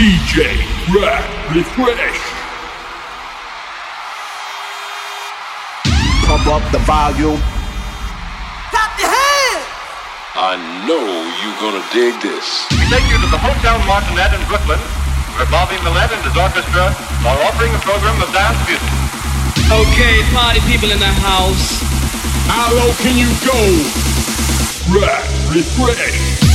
DJ Brad Riffresh. Pump up the volume. Clap your hands! I know you're gonna dig this. We take you to the Hotel Martinet in Brooklyn, where Bobby Millett and his orchestra are offering a program of dance music. Okay, party people in the house. How low can you go? Brad Riffresh.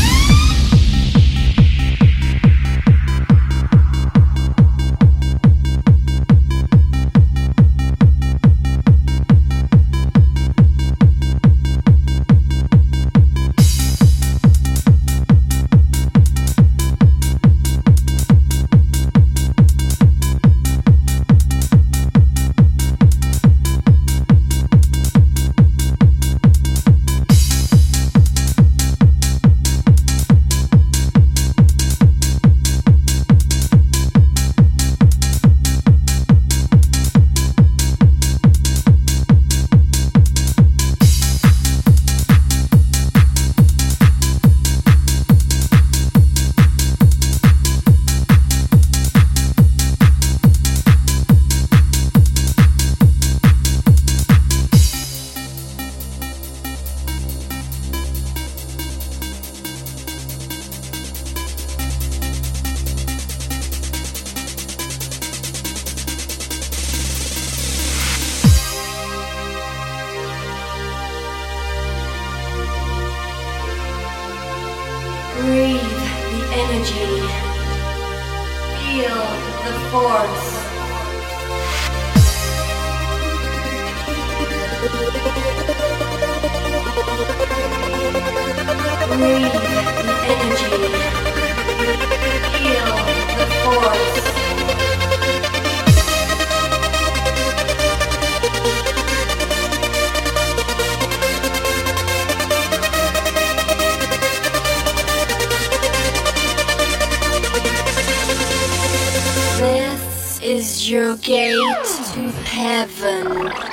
Your gate to heaven.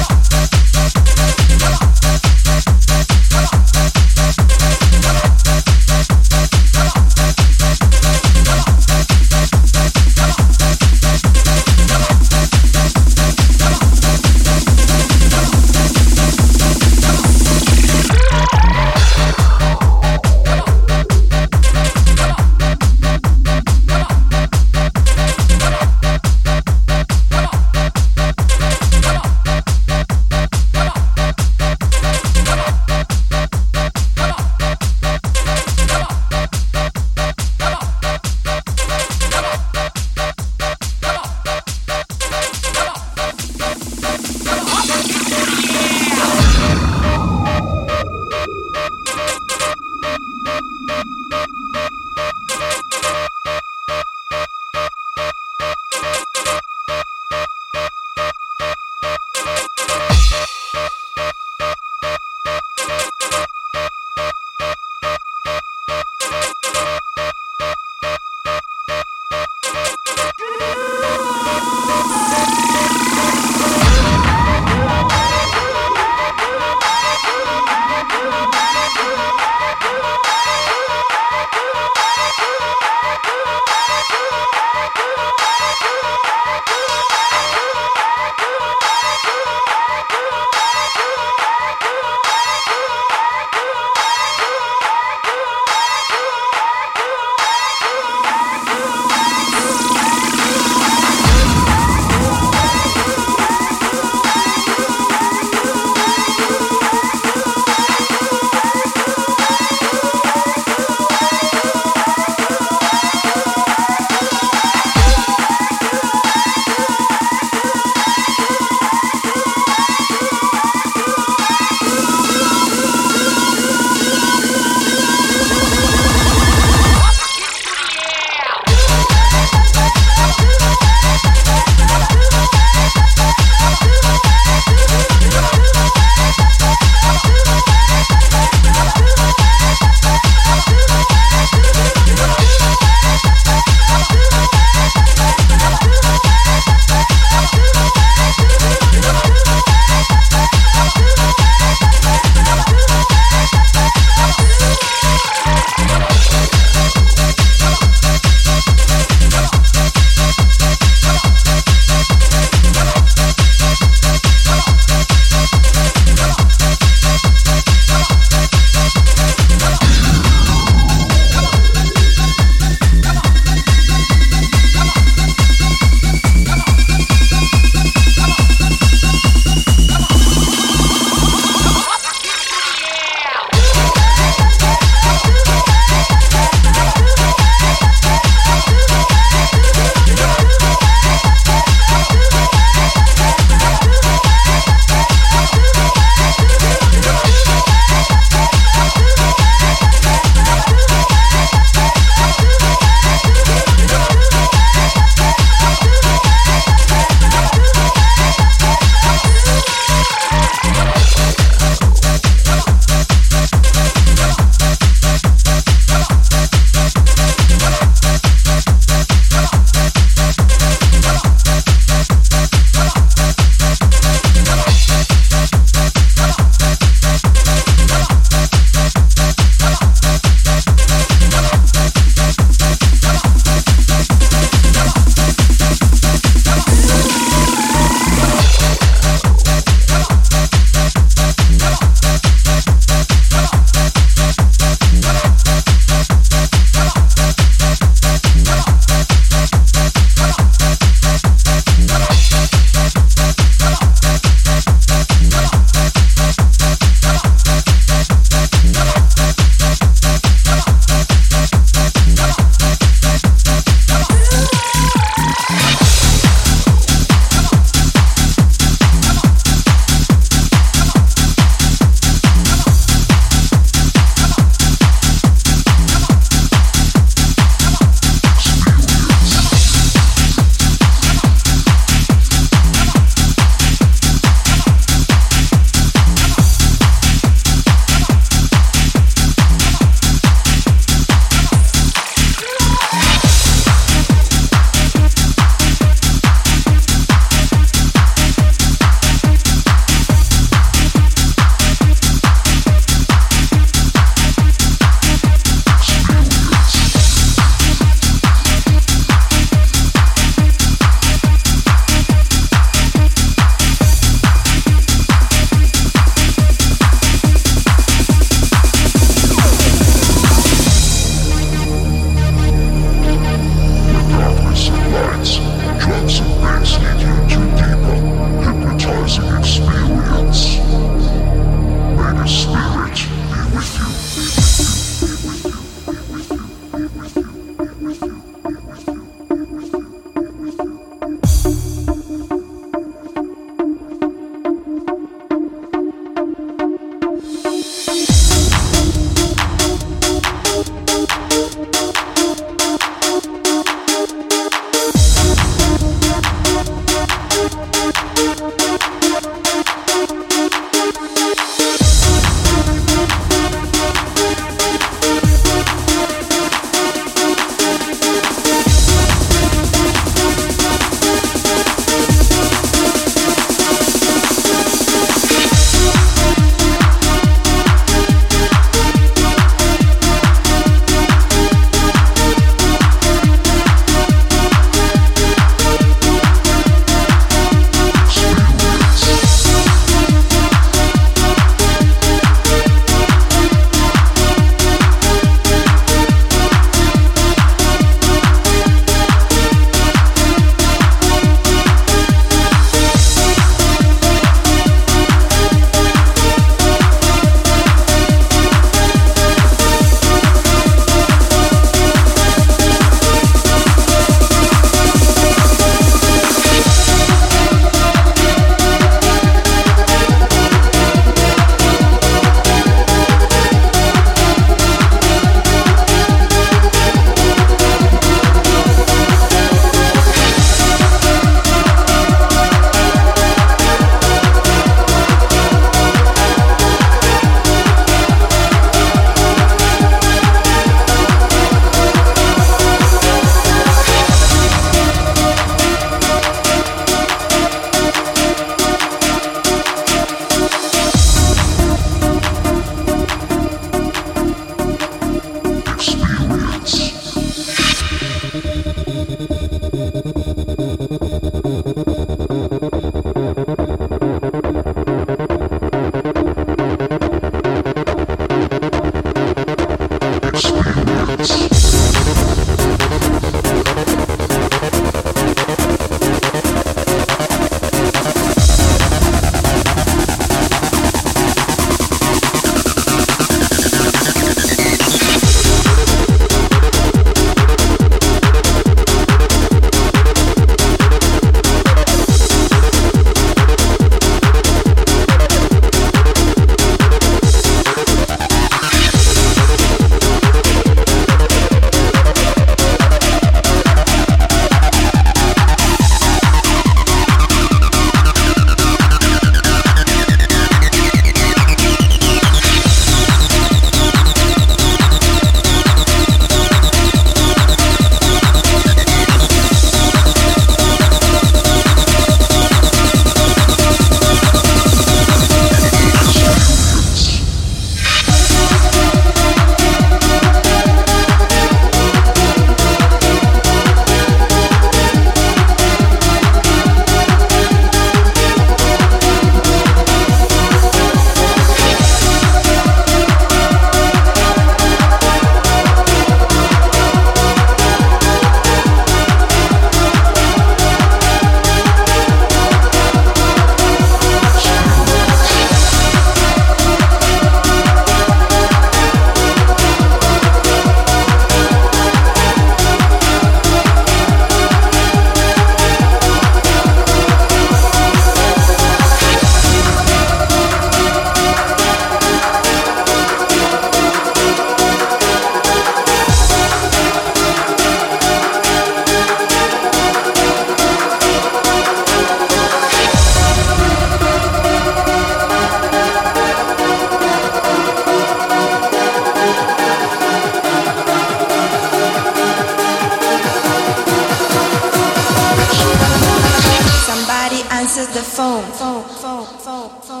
phone. phone, phone, phone, phone.